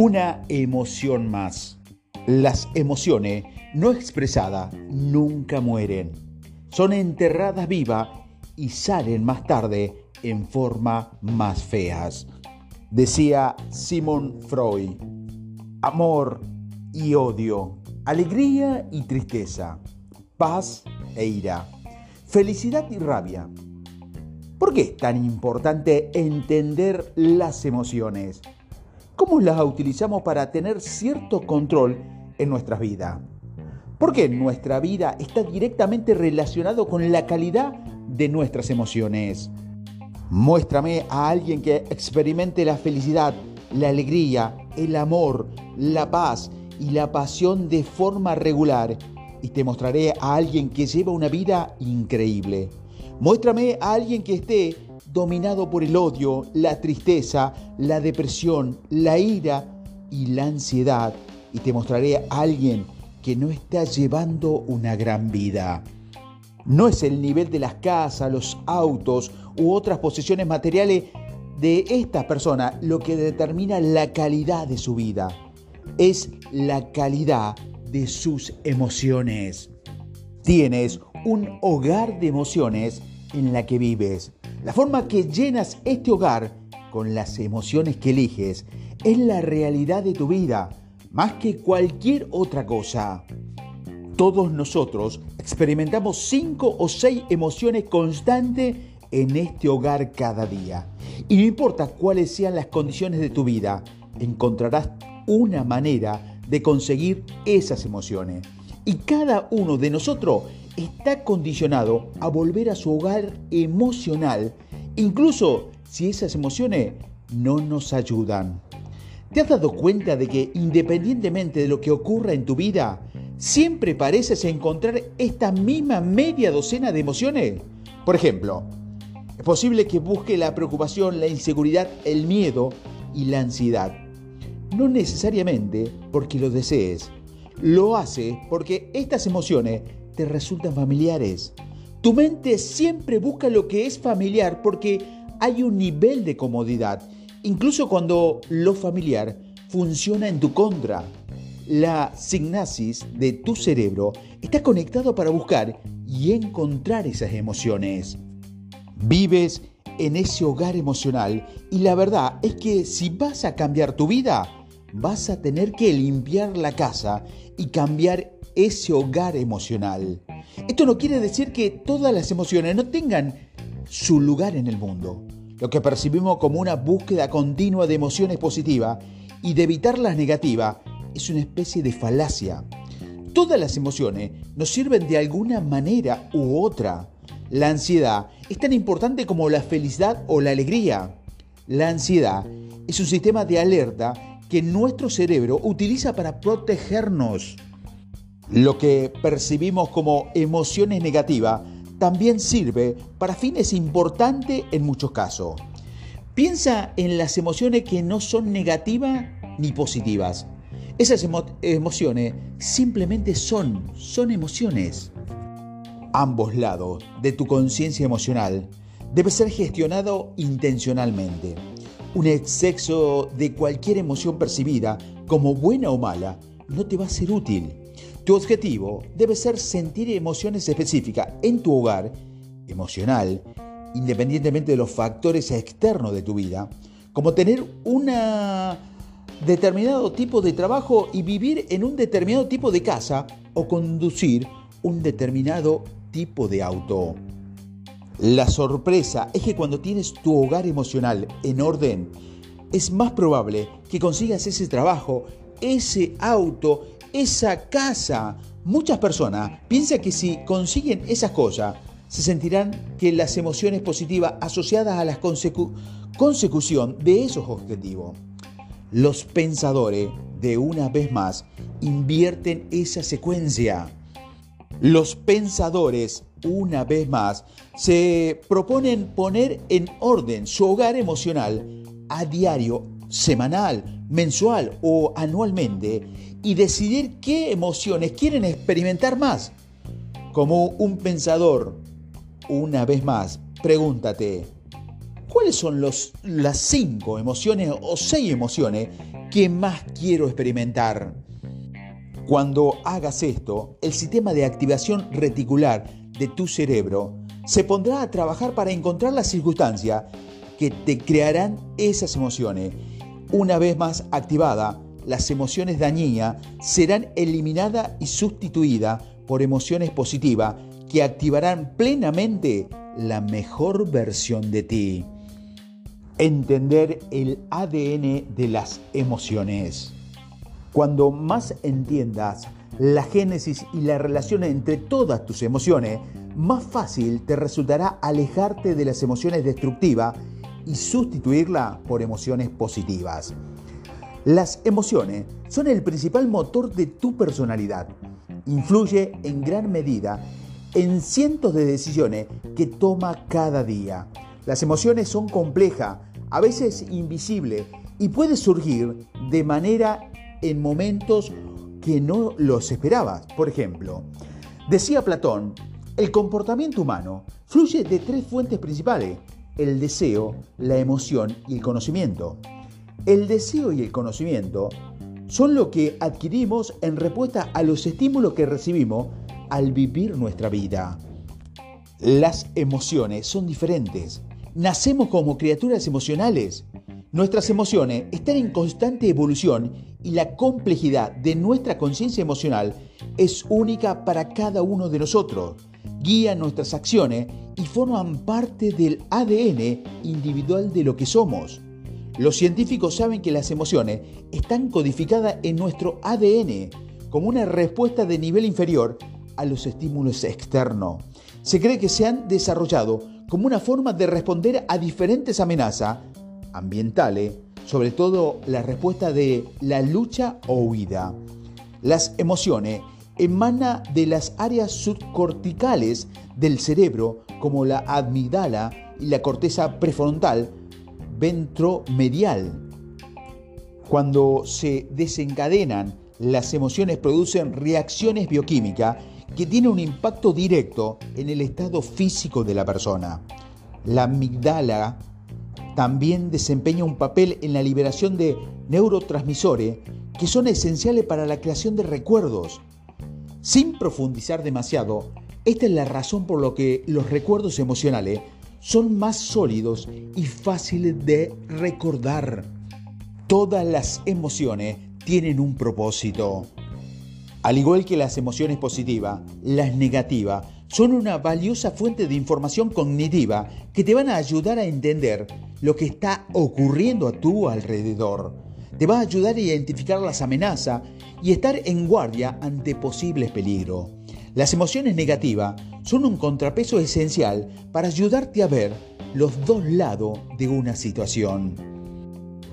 Una emoción más. Las emociones no expresadas nunca mueren. Son enterradas vivas y salen más tarde en forma más feas. Decía Simon Freud. Amor y odio, alegría y tristeza, paz e ira, felicidad y rabia. ¿Por qué es tan importante entender las emociones? ¿Cómo las utilizamos para tener cierto control en nuestra vida? Porque nuestra vida está directamente relacionado con la calidad de nuestras emociones. Muéstrame a alguien que experimente la felicidad, la alegría, el amor, la paz y la pasión de forma regular y te mostraré a alguien que lleva una vida increíble. Muéstrame a alguien que esté dominado por el odio, la tristeza, la depresión, la ira y la ansiedad. Y te mostraré a alguien que no está llevando una gran vida. No es el nivel de las casas, los autos u otras posesiones materiales de esta persona lo que determina la calidad de su vida. Es la calidad de sus emociones. Tienes un hogar de emociones en la que vives. La forma que llenas este hogar con las emociones que eliges es la realidad de tu vida, más que cualquier otra cosa. Todos nosotros experimentamos cinco o seis emociones constantes en este hogar cada día. Y no importa cuáles sean las condiciones de tu vida, encontrarás una manera de conseguir esas emociones. Y cada uno de nosotros está condicionado a volver a su hogar emocional, incluso si esas emociones no nos ayudan. ¿Te has dado cuenta de que independientemente de lo que ocurra en tu vida, siempre pareces encontrar esta misma media docena de emociones? Por ejemplo, es posible que busque la preocupación, la inseguridad, el miedo y la ansiedad. No necesariamente porque lo desees, lo hace porque estas emociones te resultan familiares. Tu mente siempre busca lo que es familiar porque hay un nivel de comodidad, incluso cuando lo familiar funciona en tu contra. La signasis de tu cerebro está conectado para buscar y encontrar esas emociones. Vives en ese hogar emocional y la verdad es que si vas a cambiar tu vida, vas a tener que limpiar la casa y cambiar ese hogar emocional. Esto no quiere decir que todas las emociones no tengan su lugar en el mundo. Lo que percibimos como una búsqueda continua de emociones positivas y de evitar las negativas es una especie de falacia. Todas las emociones nos sirven de alguna manera u otra. La ansiedad es tan importante como la felicidad o la alegría. La ansiedad es un sistema de alerta que nuestro cerebro utiliza para protegernos. Lo que percibimos como emociones negativas también sirve para fines importantes en muchos casos. Piensa en las emociones que no son negativas ni positivas. Esas emociones simplemente son, son emociones. Ambos lados de tu conciencia emocional debe ser gestionado intencionalmente. Un exceso de cualquier emoción percibida, como buena o mala, no te va a ser útil. Tu objetivo debe ser sentir emociones específicas en tu hogar emocional, independientemente de los factores externos de tu vida, como tener un determinado tipo de trabajo y vivir en un determinado tipo de casa o conducir un determinado tipo de auto. La sorpresa es que cuando tienes tu hogar emocional en orden, es más probable que consigas ese trabajo, ese auto esa casa. Muchas personas piensan que si consiguen esas cosas, se sentirán que las emociones positivas asociadas a la consecución de esos objetivos. Los pensadores, de una vez más, invierten esa secuencia. Los pensadores, una vez más, se proponen poner en orden su hogar emocional a diario, semanal, mensual o anualmente y decidir qué emociones quieren experimentar más. Como un pensador, una vez más, pregúntate, ¿cuáles son los, las cinco emociones o seis emociones ¿Qué más quiero experimentar? Cuando hagas esto, el sistema de activación reticular de tu cerebro se pondrá a trabajar para encontrar la circunstancia que te crearán esas emociones. Una vez más activada, las emociones dañinas serán eliminadas y sustituidas por emociones positivas que activarán plenamente la mejor versión de ti. Entender el ADN de las emociones. Cuando más entiendas la génesis y la relación entre todas tus emociones, más fácil te resultará alejarte de las emociones destructivas y sustituirla por emociones positivas. Las emociones son el principal motor de tu personalidad. Influye en gran medida en cientos de decisiones que toma cada día. Las emociones son complejas, a veces invisibles, y puede surgir de manera en momentos que no los esperabas. Por ejemplo, decía Platón, el comportamiento humano fluye de tres fuentes principales, el deseo, la emoción y el conocimiento. El deseo y el conocimiento son lo que adquirimos en respuesta a los estímulos que recibimos al vivir nuestra vida. Las emociones son diferentes. Nacemos como criaturas emocionales Nuestras emociones están en constante evolución y la complejidad de nuestra conciencia emocional es única para cada uno de nosotros. Guían nuestras acciones y forman parte del ADN individual de lo que somos. Los científicos saben que las emociones están codificadas en nuestro ADN como una respuesta de nivel inferior a los estímulos externos. Se cree que se han desarrollado como una forma de responder a diferentes amenazas ambientales, sobre todo la respuesta de la lucha o huida. Las emociones emanan de las áreas subcorticales del cerebro como la amígdala y la corteza prefrontal ventromedial. Cuando se desencadenan, las emociones producen reacciones bioquímicas que tienen un impacto directo en el estado físico de la persona. La amígdala también desempeña un papel en la liberación de neurotransmisores que son esenciales para la creación de recuerdos. Sin profundizar demasiado, esta es la razón por la que los recuerdos emocionales son más sólidos y fáciles de recordar. Todas las emociones tienen un propósito. Al igual que las emociones positivas, las negativas son una valiosa fuente de información cognitiva que te van a ayudar a entender lo que está ocurriendo a tu alrededor. Te va a ayudar a identificar las amenazas y estar en guardia ante posibles peligros. Las emociones negativas son un contrapeso esencial para ayudarte a ver los dos lados de una situación.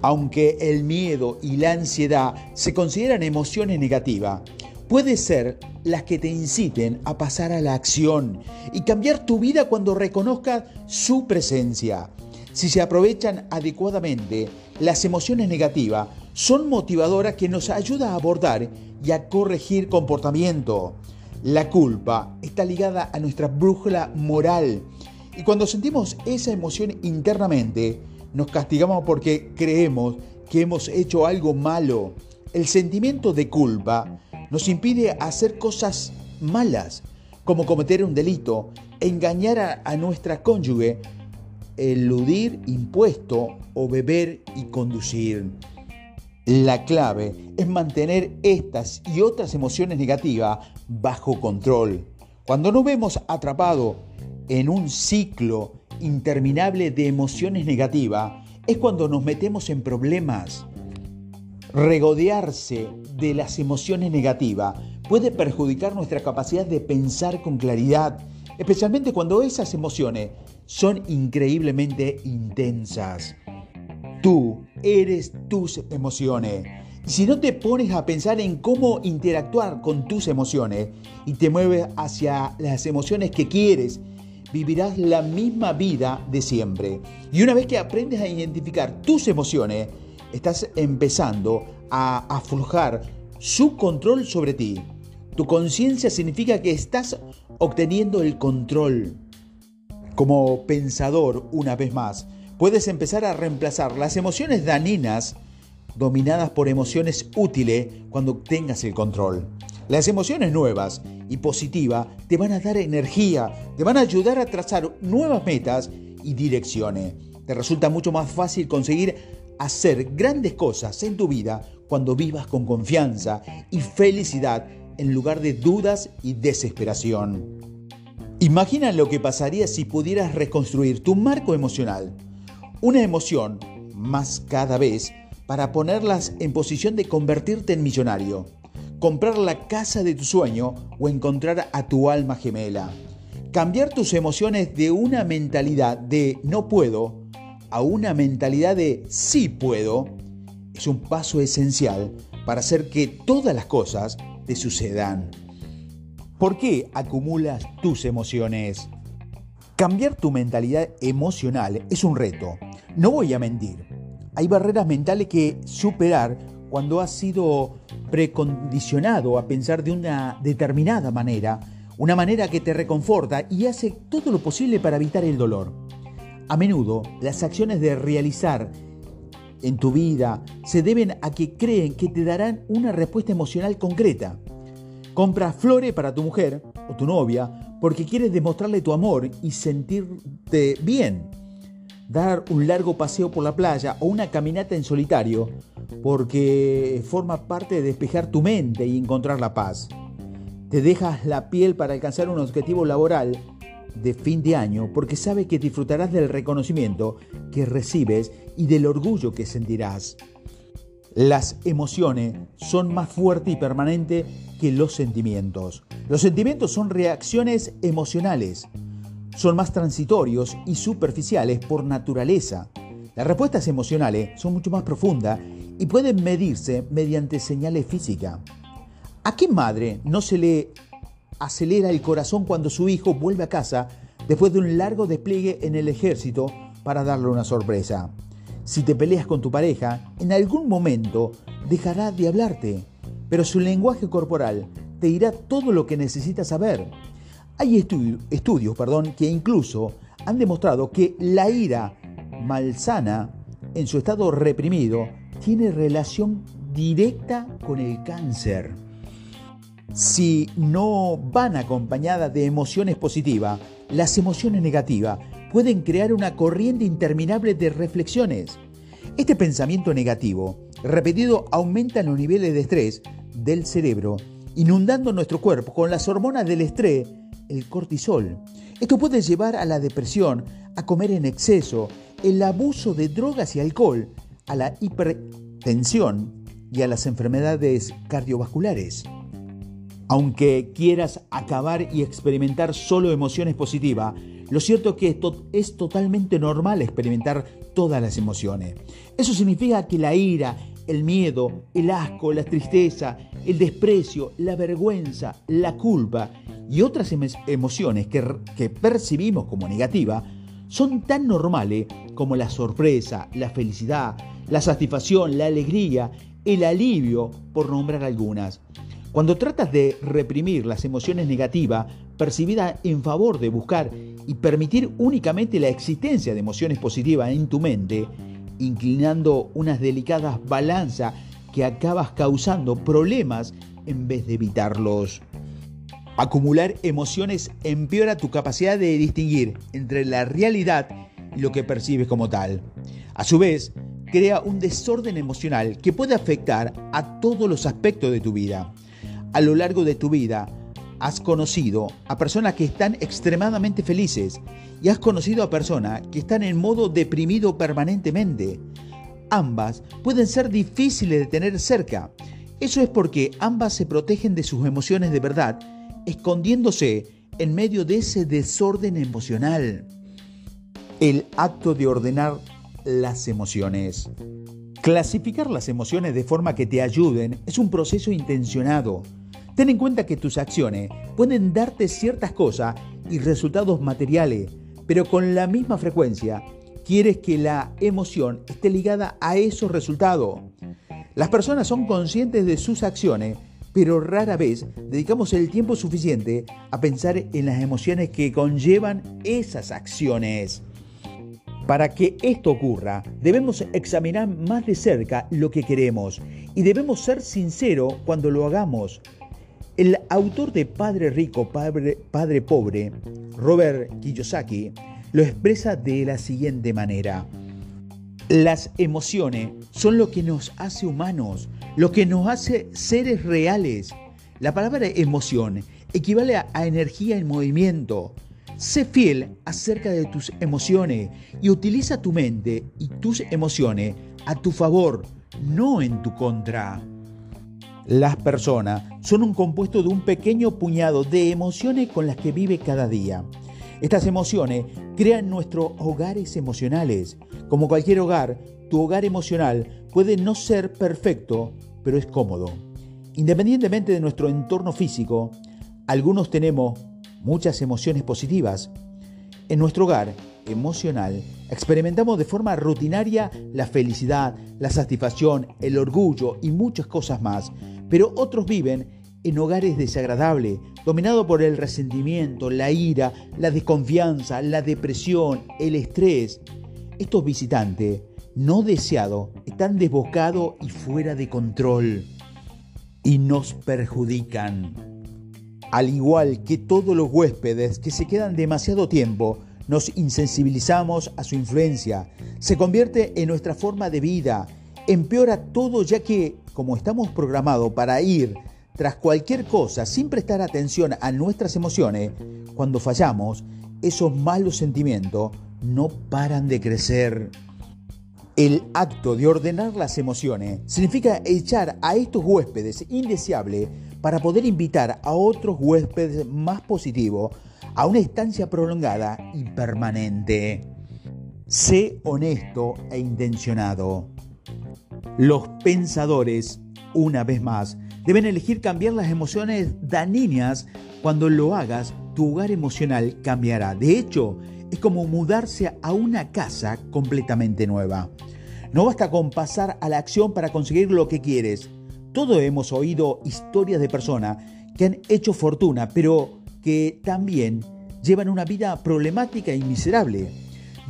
Aunque el miedo y la ansiedad se consideran emociones negativas, puede ser las que te inciten a pasar a la acción y cambiar tu vida cuando reconozcas su presencia. Si se aprovechan adecuadamente, las emociones negativas son motivadoras que nos ayudan a abordar y a corregir comportamiento. La culpa está ligada a nuestra brújula moral y cuando sentimos esa emoción internamente, nos castigamos porque creemos que hemos hecho algo malo. El sentimiento de culpa nos impide hacer cosas malas, como cometer un delito, engañar a, a nuestra cónyuge eludir impuesto o beber y conducir. La clave es mantener estas y otras emociones negativas bajo control. Cuando nos vemos atrapados en un ciclo interminable de emociones negativas, es cuando nos metemos en problemas. Regodearse de las emociones negativas puede perjudicar nuestra capacidad de pensar con claridad, especialmente cuando esas emociones son increíblemente intensas. Tú eres tus emociones. Si no te pones a pensar en cómo interactuar con tus emociones y te mueves hacia las emociones que quieres, vivirás la misma vida de siempre. Y una vez que aprendes a identificar tus emociones, estás empezando a aflojar su control sobre ti. Tu conciencia significa que estás obteniendo el control. Como pensador, una vez más, puedes empezar a reemplazar las emociones dañinas dominadas por emociones útiles cuando tengas el control. Las emociones nuevas y positivas te van a dar energía, te van a ayudar a trazar nuevas metas y direcciones. Te resulta mucho más fácil conseguir hacer grandes cosas en tu vida cuando vivas con confianza y felicidad en lugar de dudas y desesperación. Imagina lo que pasaría si pudieras reconstruir tu marco emocional. Una emoción más cada vez para ponerlas en posición de convertirte en millonario, comprar la casa de tu sueño o encontrar a tu alma gemela. Cambiar tus emociones de una mentalidad de no puedo a una mentalidad de sí puedo es un paso esencial para hacer que todas las cosas te sucedan. ¿Por qué acumulas tus emociones? Cambiar tu mentalidad emocional es un reto. No voy a mentir. Hay barreras mentales que superar cuando has sido precondicionado a pensar de una determinada manera, una manera que te reconforta y hace todo lo posible para evitar el dolor. A menudo, las acciones de realizar en tu vida se deben a que creen que te darán una respuesta emocional concreta. Compras flores para tu mujer o tu novia porque quieres demostrarle tu amor y sentirte bien. Dar un largo paseo por la playa o una caminata en solitario porque forma parte de despejar tu mente y encontrar la paz. Te dejas la piel para alcanzar un objetivo laboral de fin de año porque sabe que disfrutarás del reconocimiento que recibes y del orgullo que sentirás. Las emociones son más fuertes y permanentes que los sentimientos. Los sentimientos son reacciones emocionales. Son más transitorios y superficiales por naturaleza. Las respuestas emocionales son mucho más profundas y pueden medirse mediante señales físicas. ¿A qué madre no se le acelera el corazón cuando su hijo vuelve a casa después de un largo despliegue en el ejército para darle una sorpresa? Si te peleas con tu pareja, en algún momento dejará de hablarte, pero su lenguaje corporal te dirá todo lo que necesitas saber. Hay estudios perdón, que incluso han demostrado que la ira malsana, en su estado reprimido, tiene relación directa con el cáncer. Si no van acompañadas de emociones positivas, las emociones negativas pueden crear una corriente interminable de reflexiones. Este pensamiento negativo, repetido, aumenta los niveles de estrés del cerebro, inundando nuestro cuerpo con las hormonas del estrés, el cortisol. Esto puede llevar a la depresión, a comer en exceso, el abuso de drogas y alcohol, a la hipertensión y a las enfermedades cardiovasculares. Aunque quieras acabar y experimentar solo emociones positivas, lo cierto es que esto es totalmente normal experimentar todas las emociones. Eso significa que la ira, el miedo, el asco, la tristeza, el desprecio, la vergüenza, la culpa y otras emociones que, que percibimos como negativas son tan normales como la sorpresa, la felicidad, la satisfacción, la alegría, el alivio, por nombrar algunas. Cuando tratas de reprimir las emociones negativas percibidas en favor de buscar y permitir únicamente la existencia de emociones positivas en tu mente, inclinando unas delicadas balanzas que acabas causando problemas en vez de evitarlos. Acumular emociones empeora tu capacidad de distinguir entre la realidad y lo que percibes como tal. A su vez, crea un desorden emocional que puede afectar a todos los aspectos de tu vida a lo largo de tu vida has conocido a personas que están extremadamente felices y has conocido a personas que están en modo deprimido permanentemente. Ambas pueden ser difíciles de tener cerca. Eso es porque ambas se protegen de sus emociones de verdad, escondiéndose en medio de ese desorden emocional. El acto de ordenar las emociones. Clasificar las emociones de forma que te ayuden es un proceso intencionado Ten en cuenta que tus acciones pueden darte ciertas cosas y resultados materiales, pero con la misma frecuencia quieres que la emoción esté ligada a esos resultados. Las personas son conscientes de sus acciones, pero rara vez dedicamos el tiempo suficiente a pensar en las emociones que conllevan esas acciones. Para que esto ocurra, debemos examinar más de cerca lo que queremos y debemos ser sinceros cuando lo hagamos. El autor de Padre Rico, Padre, Pobre, Robert Kiyosaki, lo expresa de la siguiente manera. Las emociones son lo que nos hace humanos, lo que nos hace seres reales. La palabra emoción equivale a, energía en movimiento. Sé fiel acerca de tus emociones y utiliza tu mente y tus emociones a tu favor, no en tu contra. Las personas son un compuesto de un pequeño puñado de emociones con las que vive cada día. Estas emociones crean nuestros hogares emocionales. Como cualquier hogar, tu hogar emocional puede no ser perfecto, pero es cómodo. Independientemente de nuestro entorno físico, algunos tenemos muchas emociones positivas. En nuestro hogar emocional experimentamos de forma rutinaria la felicidad, la satisfacción, el orgullo y muchas cosas más, pero otros viven en hogares desagradables, dominados por el resentimiento, la ira, la desconfianza, la depresión, el estrés. Estos visitantes no deseados están desbocados y fuera de control y nos perjudican. Al igual que todos los huéspedes que se quedan demasiado tiempo, nos insensibilizamos a su influencia, se convierte en nuestra forma de vida, empeora todo ya que, como estamos programados para ir tras cualquier cosa sin prestar atención a nuestras emociones, cuando fallamos, esos malos sentimientos no paran de crecer. El acto de ordenar las emociones significa echar a estos huéspedes indeseables para poder invitar a otros huéspedes más positivos a una estancia prolongada y permanente. Sé honesto e intencionado. Los pensadores, una vez más, deben elegir cambiar las emociones dañinas. Cuando lo hagas, tu hogar emocional cambiará. De hecho, es como mudarse a una casa completamente nueva. No basta con pasar a la acción para conseguir lo que quieres. Todos hemos oído historias de personas que han hecho fortuna, pero que también llevan una vida problemática y miserable.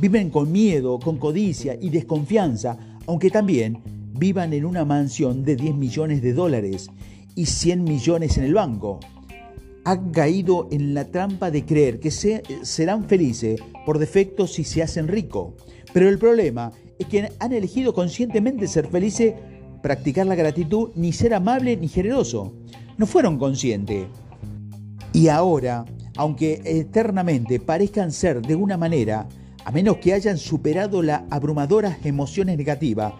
Viven con miedo, con codicia y desconfianza, aunque también vivan en una mansión de 10 millones de dólares y 100 millones en el banco. Han caído en la trampa de creer que serán felices por defecto si se hacen ricos. Pero el problema es que han elegido conscientemente ser felices practicar la gratitud, ni ser amable ni generoso. No fueron conscientes. Y ahora, aunque eternamente parezcan ser de una manera, a menos que hayan superado las abrumadoras emociones negativas,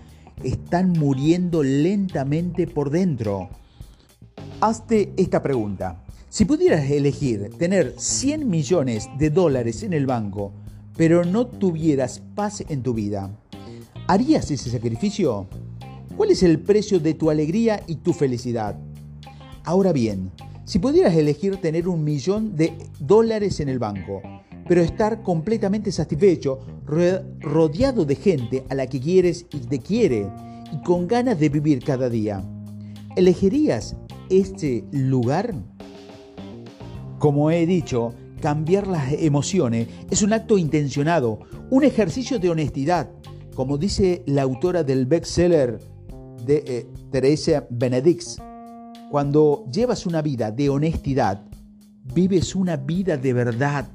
están muriendo lentamente por dentro. Hazte esta pregunta. Si pudieras elegir tener 100 millones de dólares en el banco, pero no tuvieras paz en tu vida, ¿harías ese sacrificio? ¿Cuál es el precio de tu alegría y tu felicidad? Ahora bien, si pudieras elegir tener un millón de dólares en el banco, pero estar completamente satisfecho, rodeado de gente a la que quieres y te quiere, y con ganas de vivir cada día, ¿elegirías este lugar? Como he dicho, cambiar las emociones es un acto intencionado, un ejercicio de honestidad. Como dice la autora del bestseller de eh, Teresa Benedicts. Cuando llevas una vida de honestidad, vives una vida de verdad.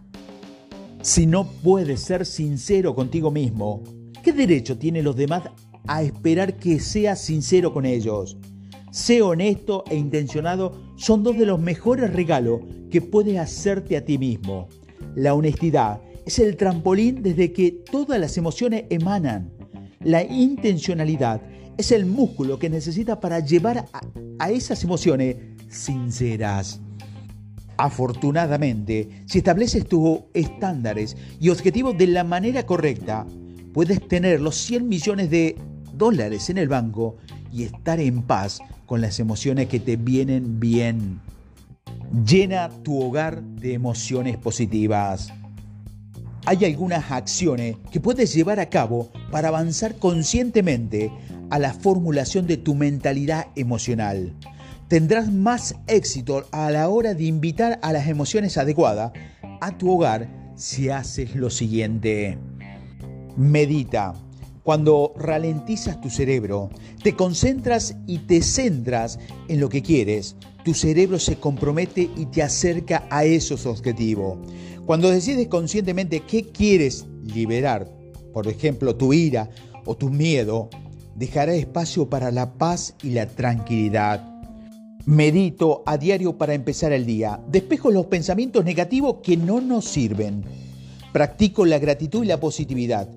Si no puedes ser sincero contigo mismo, ¿qué derecho tienen los demás a esperar que seas sincero con ellos? Sé honesto e intencionado son dos de los mejores regalos que puedes hacerte a ti mismo. La honestidad es el trampolín desde que todas las emociones emanan. La intencionalidad es el músculo que necesita para llevar a, esas emociones sinceras. Afortunadamente, si estableces tus estándares y objetivos de la manera correcta, puedes tener los 100 millones de dólares en el banco y estar en paz con las emociones que te vienen bien. Llena tu hogar de emociones positivas. Hay algunas acciones que puedes llevar a cabo para avanzar conscientemente a la formulación de tu mentalidad emocional. Tendrás más éxito a la hora de invitar a las emociones adecuadas a tu hogar si haces lo siguiente. Medita. Cuando ralentizas tu cerebro, te concentras y te centras en lo que quieres, tu cerebro se compromete y te acerca a esos objetivos. Cuando decides conscientemente qué quieres liberar, por ejemplo, tu ira o tu miedo, dejará espacio para la paz y la tranquilidad. Medito a diario para empezar el día. Despejo los pensamientos negativos que no nos sirven. Practico la gratitud y la positividad.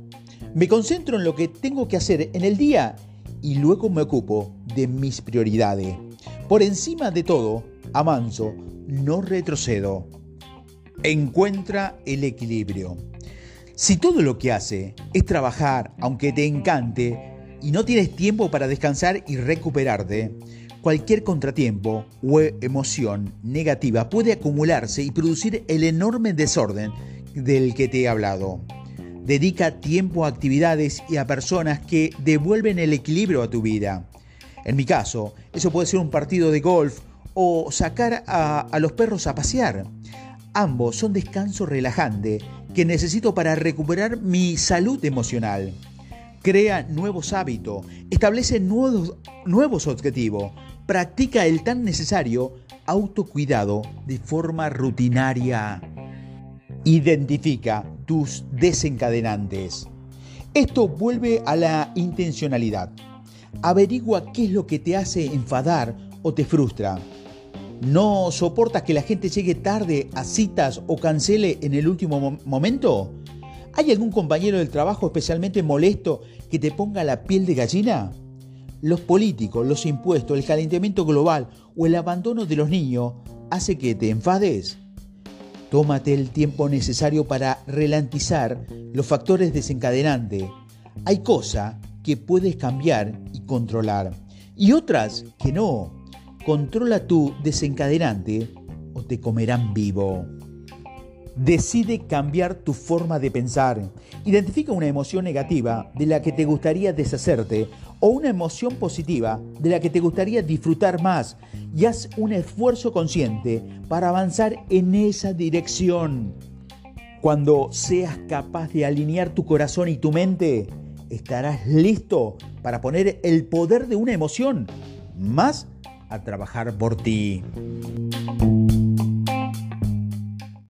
Me concentro en lo que tengo que hacer en el día y luego me ocupo de mis prioridades. Por encima de todo, avanzo, no retrocedo. Encuentra el equilibrio. Si todo lo que hace es trabajar, aunque te encante, y no tienes tiempo para descansar y recuperarte, cualquier contratiempo o emoción negativa puede acumularse y producir el enorme desorden del que te he hablado. Dedica tiempo a actividades y a personas que devuelven el equilibrio a tu vida. En mi caso, eso puede ser un partido de golf o sacar a, los perros a pasear. Ambos son descanso relajante que necesito para recuperar mi salud emocional. Crea nuevos hábitos, establece nuevos, nuevos objetivos, practica el tan necesario autocuidado de forma rutinaria. Identifica tus desencadenantes. Esto vuelve a la intencionalidad. Averigua qué es lo que te hace enfadar o te frustra. ¿No soportas que la gente llegue tarde a citas o cancele en el último momento? ¿Hay algún compañero del trabajo especialmente molesto que te ponga la piel de gallina? Los políticos, los impuestos, el calentamiento global o el abandono de los niños hace que te enfades. Tómate el tiempo necesario para relantizar los factores desencadenantes. Hay cosas que puedes cambiar y controlar y otras que no. Controla tu desencadenante o te comerán vivo. Decide cambiar tu forma de pensar. Identifica una emoción negativa de la que te gustaría deshacerte o una emoción positiva de la que te gustaría disfrutar más y haz un esfuerzo consciente para avanzar en esa dirección. Cuando seas capaz de alinear tu corazón y tu mente, estarás listo para poner el poder de una emoción más a trabajar por ti.